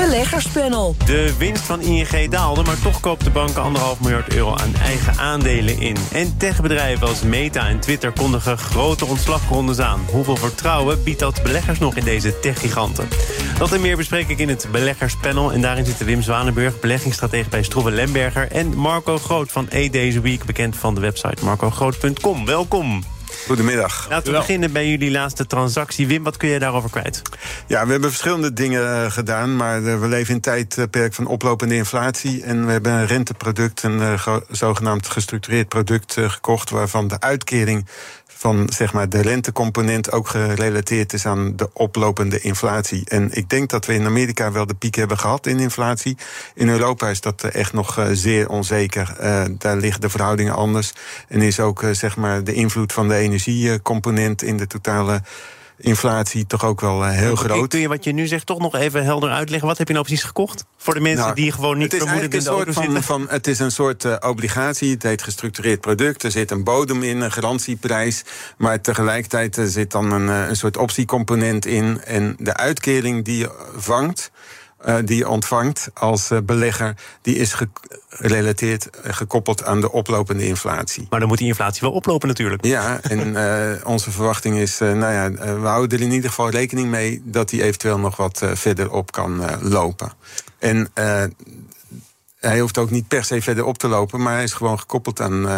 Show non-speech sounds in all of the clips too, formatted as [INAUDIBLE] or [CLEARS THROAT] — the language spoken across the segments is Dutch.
Beleggerspanel. De winst van ING daalde, maar toch koopt de bank anderhalf miljard euro aan eigen aandelen in. En techbedrijven als Meta en Twitter kondigen grote ontslagrondes aan. Hoeveel vertrouwen biedt dat beleggers nog in deze techgiganten? Dat en meer bespreek ik in het beleggerspanel. En daarin zitten Wim Zwanenburg, beleggingsstratege bij Stroeve Lemberger... en Marco Groot van A Days Week, bekend van de website marcogroot.com. Welkom. Goedemiddag. Laten we beginnen bij jullie laatste transactie. Wim, wat kun je daarover kwijt? Ja, we hebben verschillende dingen eh, gedaan, maar eh, we leven in een tijdperk van oplopende inflatie. En we hebben een renteproduct, een eh, ge- zogenaamd gestructureerd product eh, gekocht, waarvan de uitkering van zeg maar, de rentecomponent ook gerelateerd is aan de oplopende inflatie. En ik denk dat we in Amerika wel de piek hebben gehad in inflatie. In Europa is dat eh, echt nog eh, zeer onzeker. Eh, daar liggen de verhoudingen anders. En is ook zeg maar, de invloed van de energiecomponent in de totale inflatie toch ook wel eh, heel groot. Kun je wat je nu zegt toch nog even helder uitleggen? Wat heb je nou precies gekocht? Voor de mensen Nou, die gewoon niet vermoedend in de auto zitten. van, Het is een soort eh, obligatie. Het heet gestructureerd product. Er zit een bodem in, een garantieprijs. Maar tegelijkertijd zit dan een, eh, een soort optiecomponent in. En de uitkering die je vangt. Eh, die je ontvangt als eh, belegger, die is ge- gerelateerd, eh, gekoppeld aan de oplopende inflatie. Maar dan moet die inflatie wel oplopen natuurlijk. Ja, en [LAUGHS] onze verwachting is, nou ja, we houden er in ieder geval rekening mee dat die eventueel nog wat verder op kan lopen. En hij hoeft ook niet per se verder op te lopen, maar hij is gewoon gekoppeld aan,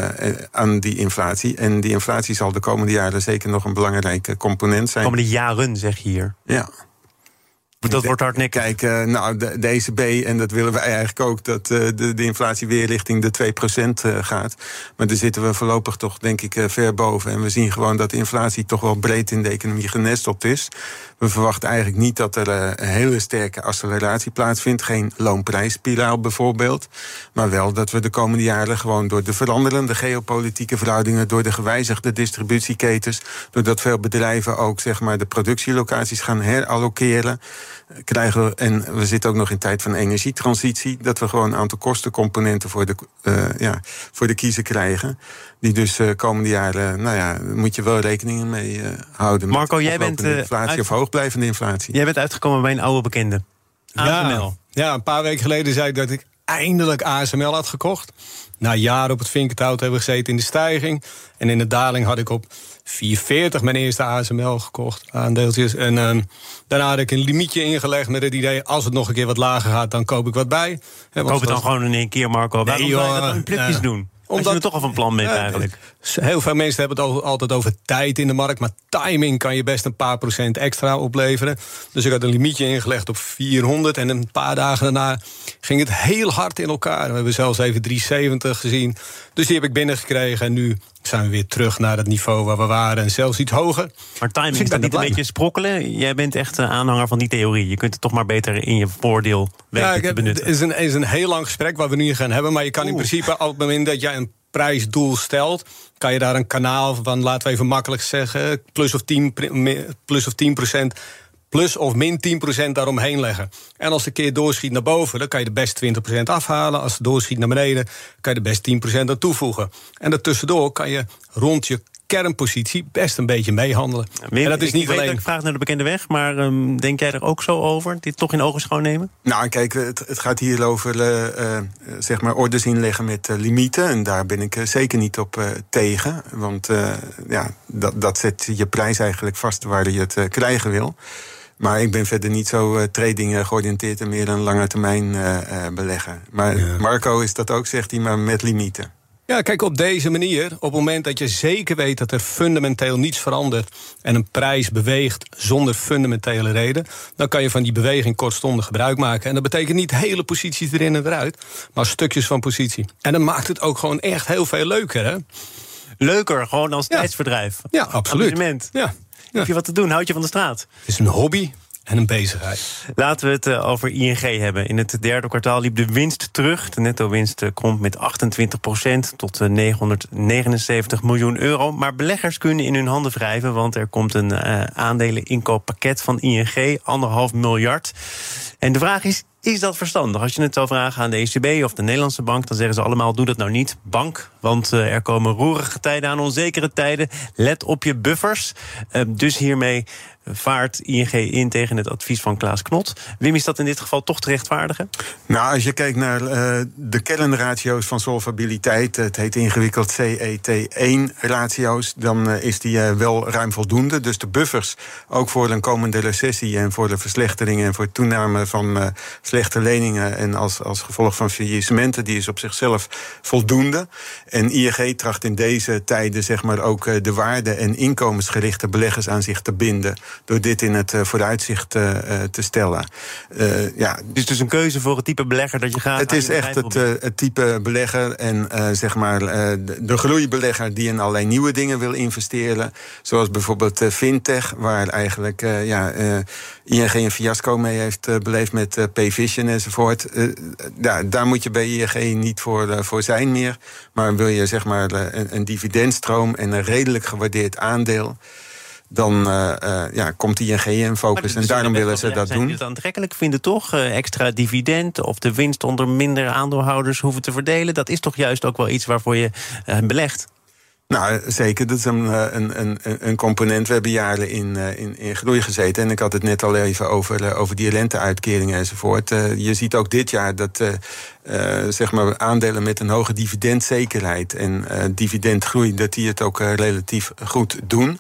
aan die inflatie. En die inflatie zal de komende jaren zeker nog een belangrijke component zijn. Komende jaren, zeg je hier. Ja. Dat wordt hardnekkig. Kijk, eh, nou, de, de ECB, en dat willen wij eigenlijk ook, dat eh, de, de inflatie weer richting de 2% eh, gaat. Maar daar zitten we voorlopig toch, denk ik, ver boven. En we zien gewoon dat de inflatie toch wel breed in de economie genesteld is. We verwachten eigenlijk niet dat er een hele sterke acceleratie plaatsvindt. Geen loonprijsspiraal bijvoorbeeld. Maar wel dat we de komende jaren gewoon door de veranderende geopolitieke verhoudingen, door de gewijzigde distributieketens, doordat veel bedrijven ook zeg maar, de productielocaties gaan herallokeren, krijgen en we zitten ook nog in tijd van energietransitie, dat we gewoon een aantal kostencomponenten voor de, eh, ja, voor de kiezer krijgen. Die dus de komende jaren, nou ja, moet je wel rekening mee eh, houden. met Marco, jij bent, eh, inflatie uit- of hoogblijvende inflatie. Jij bent uitgekomen bij een oude bekende. ASML. Ja, ja, een paar weken geleden zei ik dat ik eindelijk ASML had gekocht. Na jaren op het vinkertouw hebben we gezeten in de stijging. En in de daling had ik op 440 mijn eerste ASML gekocht, aandeeltjes. En ehm, daarna had ik een limietje ingelegd met het idee... als het nog een keer wat lager gaat, dan koop ik wat bij. Koop het dan gewoon in één keer, Marco. Waarom zou je joh, dat in plukjes eh, doen? Als je omdat- er toch al van plan bent Ja, eigenlijk. Heel veel mensen hebben het over- altijd over tijd in de markt. Maar timing kan je best een paar procent extra opleveren. Dus ik had een limietje ingelegd op 400. En een paar dagen daarna ging het heel hard in elkaar. We hebben zelfs even 370 gezien. Dus die heb ik binnengekregen. En nu zijn we weer terug naar het niveau waar we waren. En zelfs iets hoger. Maar timing Dus is dat niet een beetje sprokkelen? Jij bent echt een aanhanger van die theorie. Je kunt het toch maar beter in je voordeel weten Ja, ik te heb- benutten. Het is een, is een heel lang gesprek waar we nu gaan hebben. Maar je kan in principe op het moment dat jij een prijsdoel stelt... kan je daar een kanaal van, laten we even makkelijk zeggen... plus of 10, pri- mi- plus of 10 procent... plus of min 10 procent daaromheen leggen. En als de keer doorschiet naar boven... dan kan je er best 20 procent afhalen. Als het doorschiet naar beneden... kan je er best 10 procent aan toevoegen. En daartussendoor kan je rond je kernpositie best een beetje meehandelen. Wim, en dat is ik niet weet alleen... dat ik vraag naar de bekende weg, maar ehm, denk jij er ook zo over? Dit toch in ogen nemen? Nou, kijk, het, het gaat hier over eh, eh, zeg maar orders inleggen met eh, limieten. En daar ben ik zeker niet op eh, tegen. Want eh, ja, dat, dat zet je prijs eigenlijk vast waar je het eh, krijgen wil. Maar ik ben verder niet zo eh, trading georiënteerd en meer een lange termijn eh, eh, belegger. Maar Marco is dat ook, zegt hij, maar met limieten. Ja, kijk, op deze manier, op het moment dat je zeker weet dat er fundamenteel niets verandert en een prijs beweegt zonder fundamentele reden, dan kan je van die beweging kortstondig gebruik maken. En dat betekent niet hele posities erin en eruit, maar stukjes van positie. En dan maakt het ook gewoon echt heel veel leuker, hè? Leuker, gewoon als tijdsverdrijf. Ja, absoluut. Ja. Heb je wat te doen? Houd je van de straat? Het is een hobby. En een bezigheid. Laten we het eh, over ING hebben. In het derde kwartaal liep de winst terug. De netto-winst komt met 28% tot 979 miljoen euro. Maar beleggers kunnen in hun handen wrijven, want er komt een aandeleninkooppakket van ING, anderhalf miljard. En de vraag is: is dat verstandig? Als je het zou vragen aan de ECB of de Nederlandse bank, dan zeggen ze allemaal: doe dat nou niet, bank. Want er komen roerige tijden aan, onzekere tijden. Let op je buffers. Dus hiermee vaart ING in tegen het advies van Klaas Knot. Wim, is dat in dit geval toch te rechtvaardigen? Nou, als je kijkt naar uh, de kernratio's van solvabiliteit, het heet ingewikkeld CET1-ratio's, dan uh, is die uh, wel ruim voldoende. Dus de buffers, ook voor een komende recessie en voor de verslechteringen en voor toename van slechte leningen en als, als gevolg van faillissementen, die is op zichzelf voldoende. En ING tracht in deze tijden zeg maar ook de waarde- en inkomensgerichte beleggers aan zich te binden door dit in het vooruitzicht te stellen. Ja. Het is dus een keuze voor het type belegger dat je gaat. Het is echt het, het, type belegger en zeg maar de, groeibelegger die in allerlei nieuwe dingen wil investeren. Zoals bijvoorbeeld fintech, waar eigenlijk ja, ING een fiasco mee heeft beleefd met Payvision enzovoort. ja, daar moet je bij ING niet voor, voor zijn meer. Maar wil je zeg maar een, een dividendstroom en een redelijk gewaardeerd aandeel dan uh, uh, ja, komt ING in focus. En daarom willen ze dat doen. Die het aantrekkelijk vinden toch? Uh, extra dividend of de winst onder minder aandeelhouders hoeven te verdelen. Dat is toch juist ook wel iets waarvoor je belegt? Nou, zeker. Dat is een, een, een, een component. We hebben jaren in, in, in groei gezeten. En ik had het net al even over, over die renteuitkeringen enzovoort. je ziet ook dit jaar dat uh, zeg maar aandelen met een hoge dividendzekerheid en uh, dividendgroei, dat die het ook uh, relatief goed doen.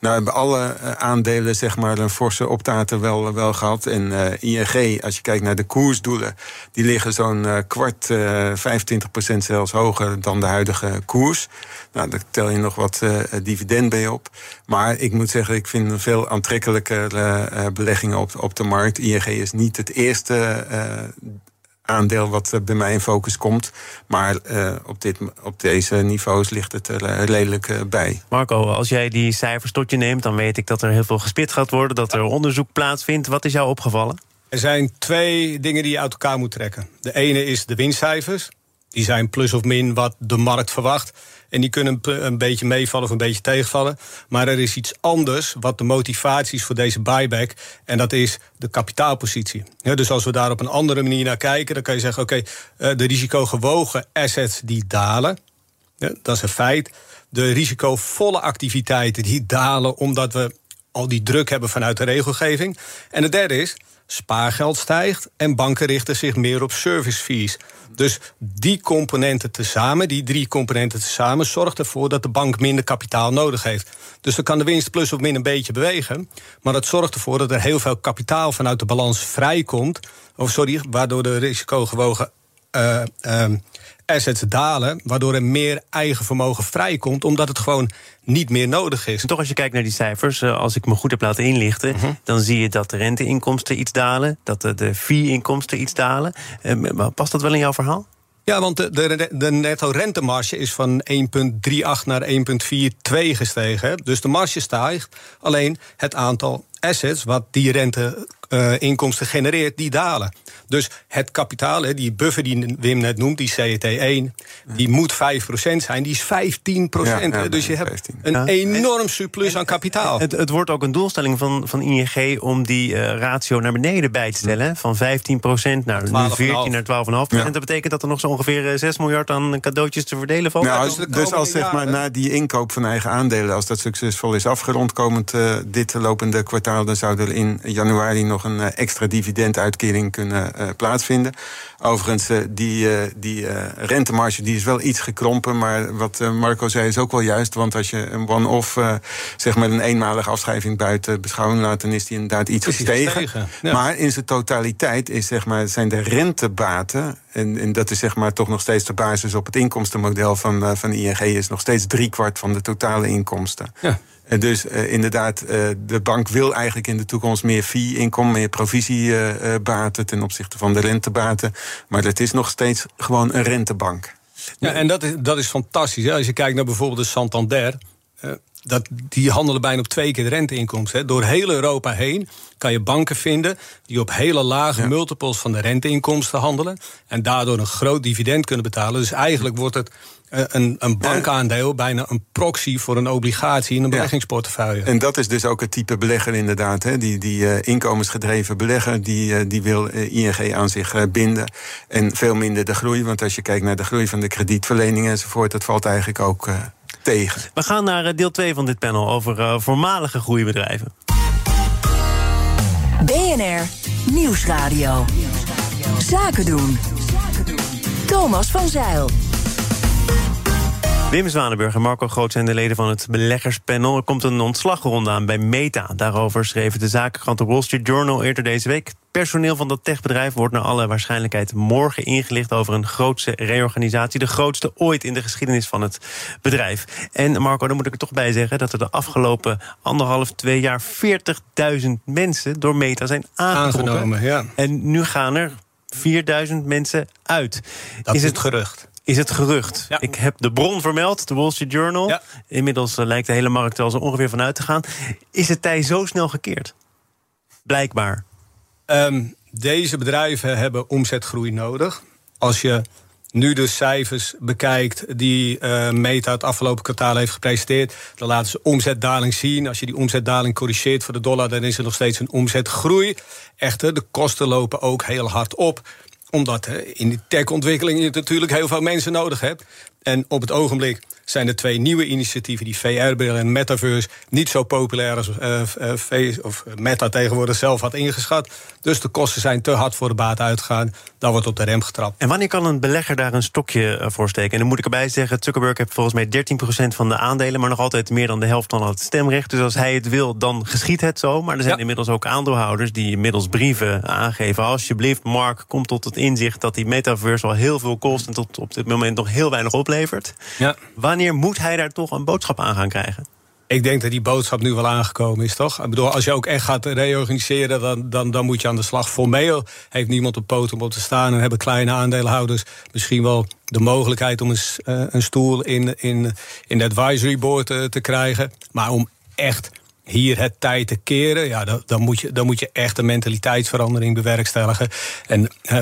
Nou hebben alle aandelen zeg maar een forse optaten wel, wel gehad. En ING, als je kijkt naar de koersdoelen, die liggen zo'n kwart, 25% zelfs hoger dan de huidige koers. Nou, daar tel je nog wat dividend bij op. Maar ik moet zeggen, ik vind veel aantrekkelijker beleggingen op, op de markt. ING is niet het eerste aandeel wat eh, bij mij in focus komt. Maar uh, op, dit, op deze niveaus ligt het er uh, redelijk uh, bij. Marco, als jij die cijfers tot je neemt, dan weet ik dat er heel veel gespit gaat worden, dat er onderzoek plaatsvindt. Wat is jou opgevallen? Er zijn twee dingen die je uit elkaar moet trekken. De ene is de winstcijfers. Die zijn plus of min wat de markt verwacht. En die kunnen een beetje meevallen of een beetje tegenvallen. Maar er is iets anders wat de motivatie is voor deze buyback. En dat is de kapitaalpositie. Ja, dus als we daar op een andere manier naar kijken, dan kan je zeggen: oké, okay, uh, de risicogewogen assets die dalen. Ja, dat is een feit. De risicovolle activiteiten die dalen omdat we al die druk hebben vanuit de regelgeving. En het derde is, spaargeld stijgt en banken richten zich meer op service fees. Dus die componenten tezamen, die drie componenten tezamen, zorgt ervoor dat de bank minder kapitaal nodig heeft. Dus dan kan de winst plus of min een beetje bewegen. Maar dat zorgt ervoor dat er heel veel kapitaal vanuit de balans vrijkomt. Of sorry, waardoor de risicogewogen uh, uh, assets dalen, waardoor er meer eigen vermogen vrijkomt, omdat het gewoon niet meer nodig is. Toch, als je kijkt naar die cijfers, eh, als ik me goed heb laten inlichten, uh mhm. -huh. dan zie je dat de renteinkomsten iets dalen, dat de, fee-inkomsten iets dalen. Uh, past dat wel in jouw verhaal? Ja, want de, de, de netto rentemarge is van 1,38 naar 1,42 gestegen. Dus de marge stijgt. Alleen het aantal assets wat die renteinkomsten uh, genereert, die dalen. Dus het kapitaal, die buffer die Wim net noemt, die CET1, die moet 5% zijn. Die is 15%. Ja, ja, dus je hebt 15. een enorm surplus aan kapitaal. Het, het, wordt ook een doelstelling van, van ING om die uh, ratio naar beneden bij te stellen. Van 15% naar nu 14 naar 12,5%. Dat betekent dat er nog zo ongeveer 6 miljard aan cadeautjes te verdelen valt. Nou, dus, dus als zeg maar na die inkoop van eigen aandelen, als dat succesvol is afgerond komend uh, dit lopende kwartaal, dan zou er in januari nog een uh, extra dividenduitkering kunnen uh, plaatsvinden. Overigens, uh, die, die rentemarge die is wel iets gekrompen. Maar wat Marco zei is ook wel juist. Want als je een one-off, zeg maar een eenmalige afschrijving buiten beschouwing laat... dan is die inderdaad iets gestegen. gestegen ja. Maar in zijn totaliteit is, zeg maar, zijn de rentebaten... En, en, dat is zeg maar toch nog steeds de basis op het inkomstenmodel van, van ING... is nog steeds driekwart van de totale inkomsten. Ja. En dus uh, inderdaad, uh, de bank wil eigenlijk in de toekomst meer fee-inkomen, meer provisiebaten uh, ten opzichte van de rentebaten. Maar het is nog steeds gewoon een rentebank. Ja, en dat is, dat is fantastisch. Hè? Als je kijkt naar bijvoorbeeld de Santander. Dat, die handelen bijna op twee keer de renteinkomsten. Door heel Europa heen kan je banken vinden die op hele lage multiples van de renteinkomsten handelen. En daardoor een groot dividend kunnen betalen. Dus eigenlijk wordt het eh, een, een bankaandeel bijna een proxy voor een obligatie in een beleggingsportefeuille. En dat is dus ook het type belegger inderdaad. Hè? Die, die uh, inkomensgedreven belegger, die, uh, die wil ING aan zich binden. En veel minder de groei, want als je kijkt naar de groei van de kredietverleningen enzovoort, dat valt eigenlijk ook tegen. We gaan naar deel 2 van dit panel over voormalige groeibedrijven. BNR Nieuwsradio. Zaken doen. Thomas van Zeil. Wim Zwanenburg en Marco Groot zijn de leden van het beleggerspanel. Er komt een ontslagronde aan bij Meta. Daarover schreven de zakenkrant The Wall Street Journal eerder deze week. Personeel van dat techbedrijf wordt naar alle waarschijnlijkheid morgen ingelicht over een grootste reorganisatie. De grootste ooit in de geschiedenis van het bedrijf. En Marco, daar moet ik er toch bij zeggen dat er de afgelopen anderhalf, twee jaar 40.000 mensen door Meta zijn aangenomen. Ja. En nu gaan er 4000 mensen uit. Dat is het gerucht is het gerucht. Ik heb de bron vermeld, de Wall Street Journal. Inmiddels uh, lijkt de hele markt er zo ongeveer van uit te gaan. Is het tij zo snel gekeerd? Blijkbaar. Um, deze bedrijven hebben omzetgroei nodig. Als je nu de cijfers bekijkt die uh, Meta het afgelopen kwartaal heeft gepresenteerd, dan laten ze omzetdaling zien. Als je die omzetdaling corrigeert voor de dollar, dan is er nog steeds een omzetgroei. Echter, de kosten lopen ook heel hard op omdat hè, in die techontwikkeling je natuurlijk heel veel mensen nodig hebt. En op het ogenblik zijn er twee nieuwe initiatieven, die VR-bril en Metaverse, niet zo populair als uh, uh, of Meta tegenwoordig zelf had ingeschat. Dus de kosten zijn te hard voor de baat uitgegaan. Dan wordt op de rem getrapt. En wanneer kan een belegger daar een stokje eh, voor steken? En dan moet ik erbij zeggen, Zuckerberg heeft volgens mij 13% van de aandelen, maar nog altijd meer dan de helft van het stemrecht. Dus als hij het wil, dan geschiet het zo. Maar er zijn inmiddels ook aandeelhouders die middels brieven aangeven: alsjeblieft, Mark, kom tot het inzicht dat die metaverse al heel veel kost en tot op dit moment nog heel weinig oplevert. Ja. Wanneer moet hij daar toch een boodschap aan gaan krijgen? Ik denk dat die boodschap nu wel aangekomen is, toch? Ik bedoel, als je ook echt gaat reorganiseren, dan, dan, dan moet je aan de slag. Formeel heeft niemand op poten om op te staan en hebben kleine aandeelhouders misschien wel de mogelijkheid om een, uh, een stoel in, in, in de advisory board te, te krijgen. Maar om echt hier het tijd te keren, ja, dan, dan, moet je, dan moet je echt een mentaliteitsverandering bewerkstelligen. En eh,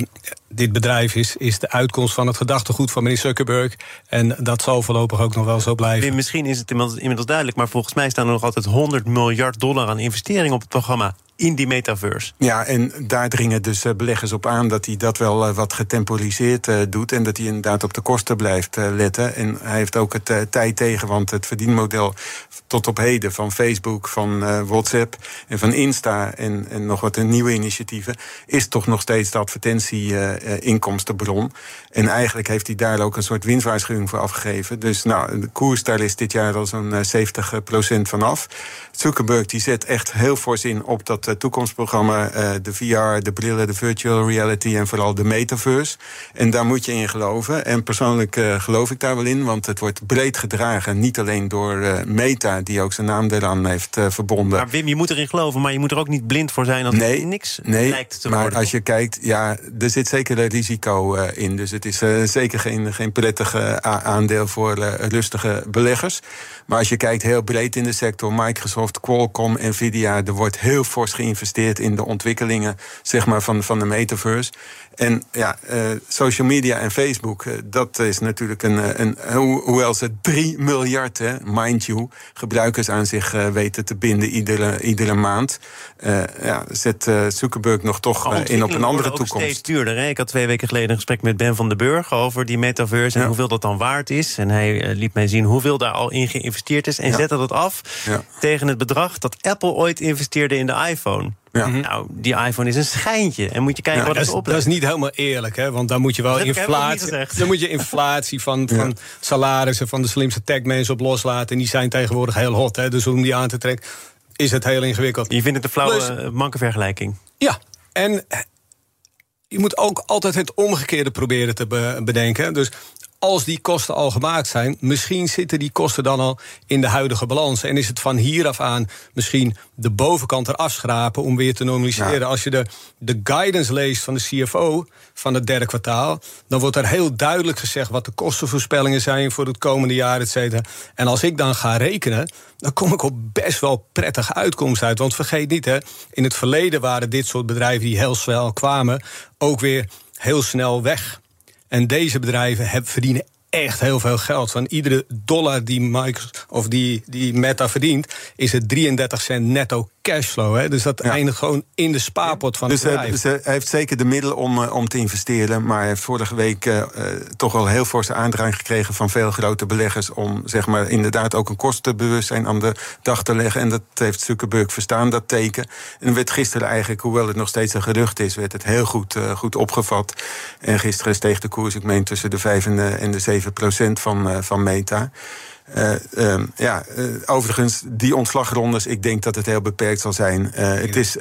dit bedrijf is, is de uitkomst van het gedachtegoed van meneer Zuckerberg. En dat zal voorlopig ook nog wel zo blijven. Misschien is het inmiddels duidelijk, maar volgens mij staan er nog altijd 100 miljard dollar aan investeringen op het programma in die metaverse. Ja, en daar dringen dus eh, beleggers op aan dat hij dat wel eh, wat getemporiseerd uh, doet. En dat hij inderdaad op de kosten blijft letten. En hij heeft ook het tijd tegen, want het verdienmodel tot op heden van Facebook, van WhatsApp en van Insta en, en nog wat nieuwe initiatieven, is toch nog steeds de advertentie-inkomstenbron. en eigenlijk heeft hij daar ook een soort winstwaarschuwing voor afgegeven. Dus nou, de koers daar is dit jaar al zo'n 70% vanaf. Zuckerberg die zet echt heel fors in op dat uh, toekomstprogramma. Uh, de VR, de brillen, de virtual reality en vooral de metaverse. En daar moet je in geloven. En persoonlijk uh, geloof ik daar wel in, want het wordt breed gedragen. Niet alleen door Meta, die ook zijn naam eraan heeft verbonden. Maar Wim, je moet erin geloven, maar je moet er ook niet blind voor zijn dat nee, het niks nee, lijkt te maar worden. als je kijkt, ja, er zit zeker een risico in. Dus het is zeker geen, geen prettige aandeel voor rustige beleggers. Maar als je kijkt heel breed in de sector, Microsoft, Qualcomm, Nvidia, er wordt heel fors geïnvesteerd in de ontwikkelingen zeg maar, van, van de metaverse. En ja, uh, social media en Facebook, uh, dat is natuurlijk een. eh, een hoewel ze 3 miljard, hè, mind you, gebruikers aan zich uh, weten te binden iedere, iedere maand. ja, zet Zuckerberg nog toch in op een andere ook toekomst. steeds duurder. Hè? Ik had twee weken geleden een gesprek met Ben van den Burg over die metaverse en Ja. hoeveel dat dan waard is. En hij eh, liet mij zien hoeveel daar al in geïnvesteerd is. En Ja. zette dat af tegen het bedrag dat Apple ooit investeerde in de iPhone. Ja. Nou, die iPhone is een schijntje. En moet je kijken Ja, wat het is, dat is oplevert. niet helemaal eerlijk, hè? want dan moet je wel Dat inflatie. Dan moet je inflatie van, van salarissen van de slimste techmensen op loslaten. En die zijn tegenwoordig heel hot. Hè? Dus om die aan te trekken, is het heel ingewikkeld. Je vindt het een flauwe Plus- eh, manke vergelijking. Ja, en je moet ook altijd het omgekeerde proberen te be- bedenken. Dus als die kosten al gemaakt zijn, misschien zitten die kosten dan al in de huidige balans. En is het van hier af aan misschien de bovenkant eraf schrapen om weer te normaliseren. Als je de, de guidance leest van de CFO van het derde kwartaal, dan wordt er heel duidelijk gezegd wat de kostenvoorspellingen zijn voor het komende jaar, et cetera. En als ik dan ga rekenen, dan kom ik op best wel prettige uitkomst uit. Want vergeet niet, hè, in het verleden waren dit soort bedrijven die heel snel kwamen, ook weer heel snel weg. En deze bedrijven verdienen echt heel veel geld. Van iedere dollar die, Microsoft, of die, die Meta verdient, is het 33 cent netto cashflow. Hè? Dus dat eindigt gewoon in de spaarpot van dus het bedrijf. Dus hij heeft zeker de middelen om, eh, om te investeren. Maar hij heeft vorige week uh, toch wel heel forse aandrang gekregen van veel grote beleggers. om zeg maar, inderdaad ook een kostenbewustzijn aan de dag te leggen. En dat heeft Zuckerberg verstaan, dat teken. En werd gisteren eigenlijk, hoewel het nog steeds een gerucht is, werd het heel goed, uh, goed opgevat. En gisteren steeg de koers, ik meen, tussen de 5 en de, en de 7 procent van, van Meta. Uh, uh, ja, uh, overigens, die ontslagrondes, ik denk dat het heel beperkt zal zijn. het is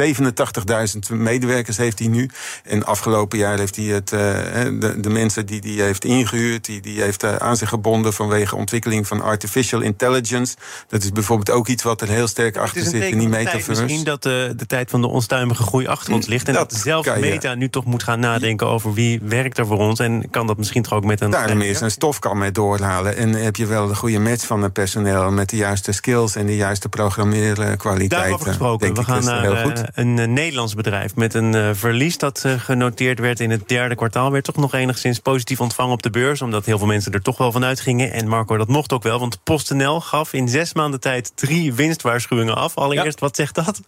87.000 medewerkers heeft hij nu. En afgelopen jaar heeft hij het, de, de, mensen die hij heeft ingehuurd, die, die heeft aan zich gebonden vanwege ontwikkeling van artificial intelligence. Dat is bijvoorbeeld ook iets wat er heel sterk achter zit in die metaverse. Misschien dat de, de tijd van de onstuimige groei achter ons ligt. En dat, dat zelfs Meta nu toch moet gaan nadenken over wie werkt er voor ons. En kan dat misschien toch ook met een. Daarom is een stofkam mee doorhalen. En heb je wel de goede match van het personeel met de juiste skills en de juiste programmeerkwaliteiten. Daarover gesproken, we gaan naar uh, een uh, Nederlands bedrijf met een uh, verlies dat genoteerd werd in het derde kwartaal. Werd toch nog enigszins positief ontvangen op de beurs, omdat heel veel mensen er toch wel van uitgingen. En Marco, dat mocht ook wel, want PostNL gaf in zes maanden tijd drie winstwaarschuwingen af. Allereerst, ja. wat zegt dat?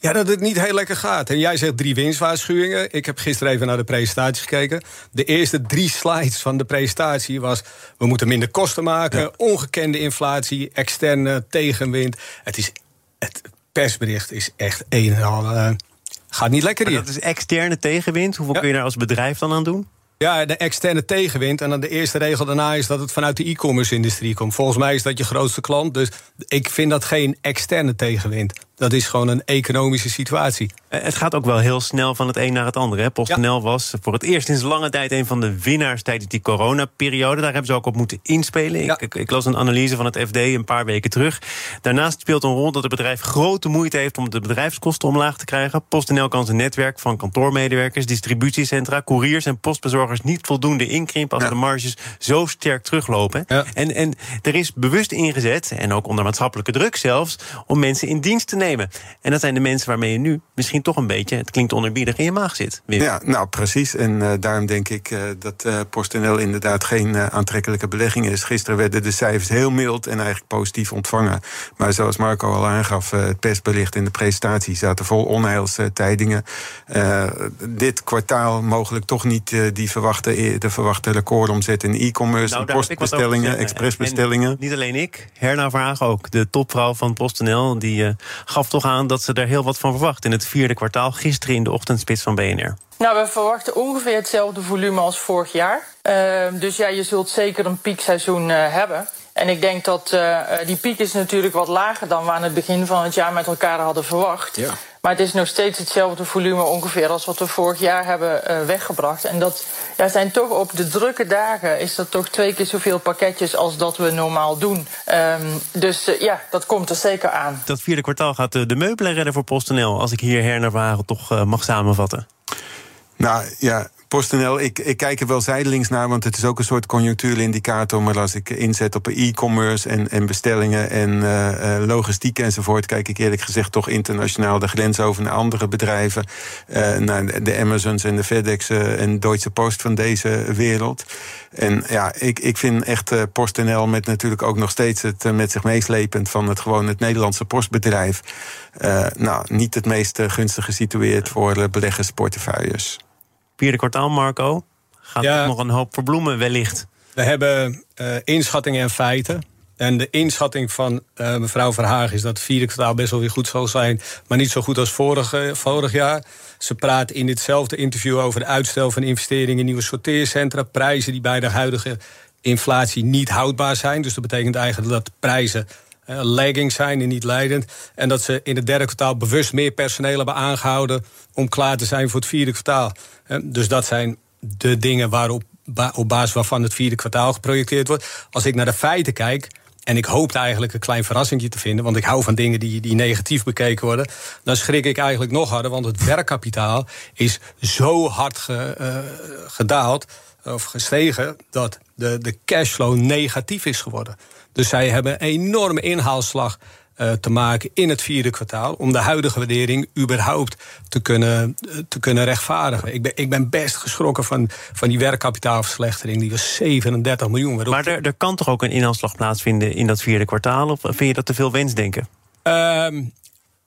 Ja, dat het niet heel lekker gaat. En jij zegt drie winstwaarschuwingen. Ik heb gisteren even naar de presentatie gekeken. De eerste drie slides van de presentatie was... we moeten minder kosten maken, ja. ongekende inflatie... externe tegenwind. Het, is, het persbericht is echt een en al... Uh, gaat niet lekker maar hier. dat is externe tegenwind. Hoeveel ja. kun je daar als bedrijf dan aan doen? Ja, de externe tegenwind. En dan de eerste regel daarna is dat het vanuit de e-commerce-industrie komt. Volgens mij is dat je grootste klant. Dus ik vind dat geen externe tegenwind. Dat is gewoon een economische situatie. Het gaat ook wel heel snel van het een naar het andere. Hè? PostNL ja. was voor het eerst sinds lange tijd een van de winnaars tijdens die coronaperiode. Daar hebben ze ook op moeten inspelen. Ja. Ik, ik, las een analyse van het FD een paar weken terug. Daarnaast speelt een rol dat het bedrijf grote moeite heeft om de bedrijfskosten omlaag te krijgen. PostNL kan zijn netwerk van kantoormedewerkers, distributiecentra, couriers en postbezorgers niet voldoende inkrimpen als ja. de marges zo sterk teruglopen. En, en er is bewust ingezet, en ook onder maatschappelijke druk zelfs, om mensen in dienst te nemen. En dat zijn de mensen waarmee je nu misschien toch een beetje, het klinkt onerbiedig, in je maag zit. Wim. Ja, nou precies. En uh, daarom denk ik uh, dat uh, PostNL inderdaad geen aantrekkelijke belegging is. Gisteren werden de cijfers heel mild en eigenlijk positief ontvangen. Maar zoals Marco al aangaf, het persbericht in de presentatie zaten vol onheilstijdingen. dit kwartaal mogelijk toch niet die verwachte, de verwachte recordomzet in e-commerce, nou, postbestellingen, expressbestellingen. niet alleen ik, Herna Vraag ook, de topvrouw van PostNL, die gaf toch aan dat ze daar heel wat van verwacht in het vierde kwartaal, gisteren in de ochtendspits van BNR. Nou, we verwachten ongeveer hetzelfde volume als vorig jaar. Uh, dus ja, je zult zeker een piekseizoen uh, hebben. En ik denk dat uh, die piek is natuurlijk wat lager dan we aan het begin van het jaar met elkaar hadden verwacht. Ja. Maar het is nog steeds hetzelfde volume ongeveer als wat we vorig jaar hebben uh, weggebracht. En dat ja, zijn toch op de drukke dagen is dat toch twee keer zoveel pakketjes als dat we normaal doen. Um, dus uh, ja, dat komt er zeker aan. Dat vierde kwartaal gaat de meubelen redden voor PostNL, als ik hier her naar Varen toch mag samenvatten. Nou ja, PostNL, ik, ik kijk er wel zijdelings naar, want het is ook een soort conjunctuurindicator. Maar als ik inzet op e-commerce en, en bestellingen en uh, logistiek enzovoort, kijk ik eerlijk gezegd toch internationaal de grens over naar andere bedrijven. Uh, naar de Amazons en de FedEx en Deutsche Post van deze wereld. En ja, ik, ik vind echt PostNL met natuurlijk ook nog steeds het met zich meeslepend van het gewoon het Nederlandse postbedrijf. Nou, niet het meest gunstig gesitueerd voor beleggersportefeuilles vierde kwartaal, Marco. Gaat ja, nog een hoop verbloemen wellicht. We hebben uh, inschattingen en feiten. En de inschatting van uh, mevrouw Verhaag is dat het vierde kwartaal best wel weer goed zal zijn. Maar niet zo goed als vorig, vorig jaar. Ze praat in ditzelfde interview over de uitstel van investeringen in nieuwe sorteercentra. Prijzen die bij de huidige inflatie niet houdbaar zijn. Dus dat betekent eigenlijk dat prijzen uh, lagging zijn en niet leidend. En dat ze in het derde kwartaal bewust meer personeel hebben aangehouden om klaar te zijn voor het vierde kwartaal. Uh, dus dat zijn de dingen waarop op basis waarvan het vierde kwartaal geprojecteerd wordt. Als ik naar de feiten kijk. En ik hoopte eigenlijk een klein verrassingje te vinden. Want ik hou van dingen die, die negatief bekeken worden. Dan schrik ik eigenlijk nog harder. Want het werkkapitaal is zo hard eh, gedaald. Of gestegen. Dat de, de cashflow negatief is geworden. Dus zij hebben een enorme inhaalslag eh, te maken in het vierde kwartaal. Om de huidige waardering überhaupt te kunnen, eh, te kunnen rechtvaardigen. Ik ben, ik ben best geschrokken van, van die werkkapitaalverslechtering. Die was 37 miljoen. waarop- Maar er, er kan toch ook een inhaalslag plaatsvinden in dat vierde kwartaal? Of vind je dat te veel wensdenken? Ehm,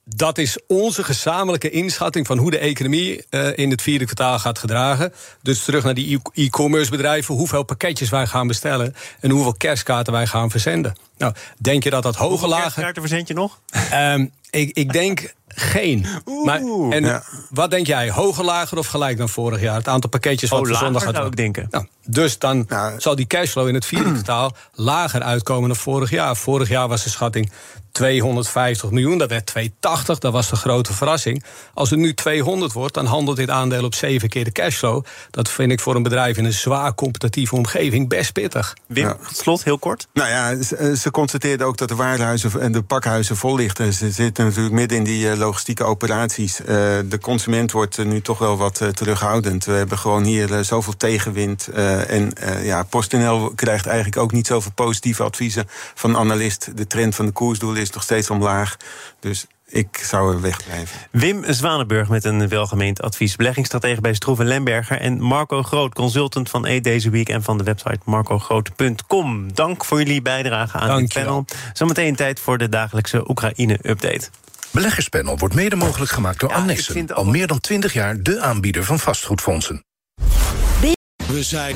dat is onze gezamenlijke inschatting van hoe de economie eh, in het vierde kwartaal gaat gedragen. Dus terug naar die e- e-commerce bedrijven, hoeveel pakketjes wij gaan bestellen en hoeveel kerstkaarten wij gaan verzenden. Nou, denk je dat dat hoge lager. Kerstkaarten verzend je nog? Ehm, ik, ik denk geen. Maar, en Ja. wat denk jij? Hoger, lager of gelijk dan vorig jaar? Het aantal pakketjes wat Oh, voor zondag lager gaat zou ik denken. Nou, dus dan Nou, zal die cashflow in het vierde [CLEARS THROAT] kwartaal lager uitkomen dan vorig jaar. Vorig jaar was de schatting 250 miljoen, dat werd 280, dat was de grote verrassing. Als het nu 200 wordt, dan handelt dit aandeel op zeven keer de cashflow. Dat vind ik voor een bedrijf in een zwaar competitieve omgeving best pittig. Wim, Ja. tot slot, heel kort. Nou ja, ze, eh, ze constateerden ook dat de warenhuizen en de pakhuizen vol liggen. Ze zitten natuurlijk midden in die eh, logistieke operaties. Eh, de consument wordt eh, nu toch wel wat eh, terughoudend. We hebben gewoon hier zoveel tegenwind. eh, en eh, ja, PostNL krijgt eigenlijk ook niet zoveel positieve adviezen van analist. De trend van de koersdoel is nog steeds omlaag. Dus ik zou er wegblijven. Wim Zwanenburg met een welgemeend advies. Beleggingsstratege bij Stroeven Lemberger. En Marco Groot, consultant van Eat Deze Week... en van de website marcogroot.com. Dank voor jullie bijdrage aan dit Dankjewel. panel. Zometeen tijd voor de dagelijkse Oekraïne-update. Beleggerspanel wordt mede mogelijk gemaakt door Ja, ook Al meer dan 20 jaar de aanbieder van vastgoedfondsen. We zijn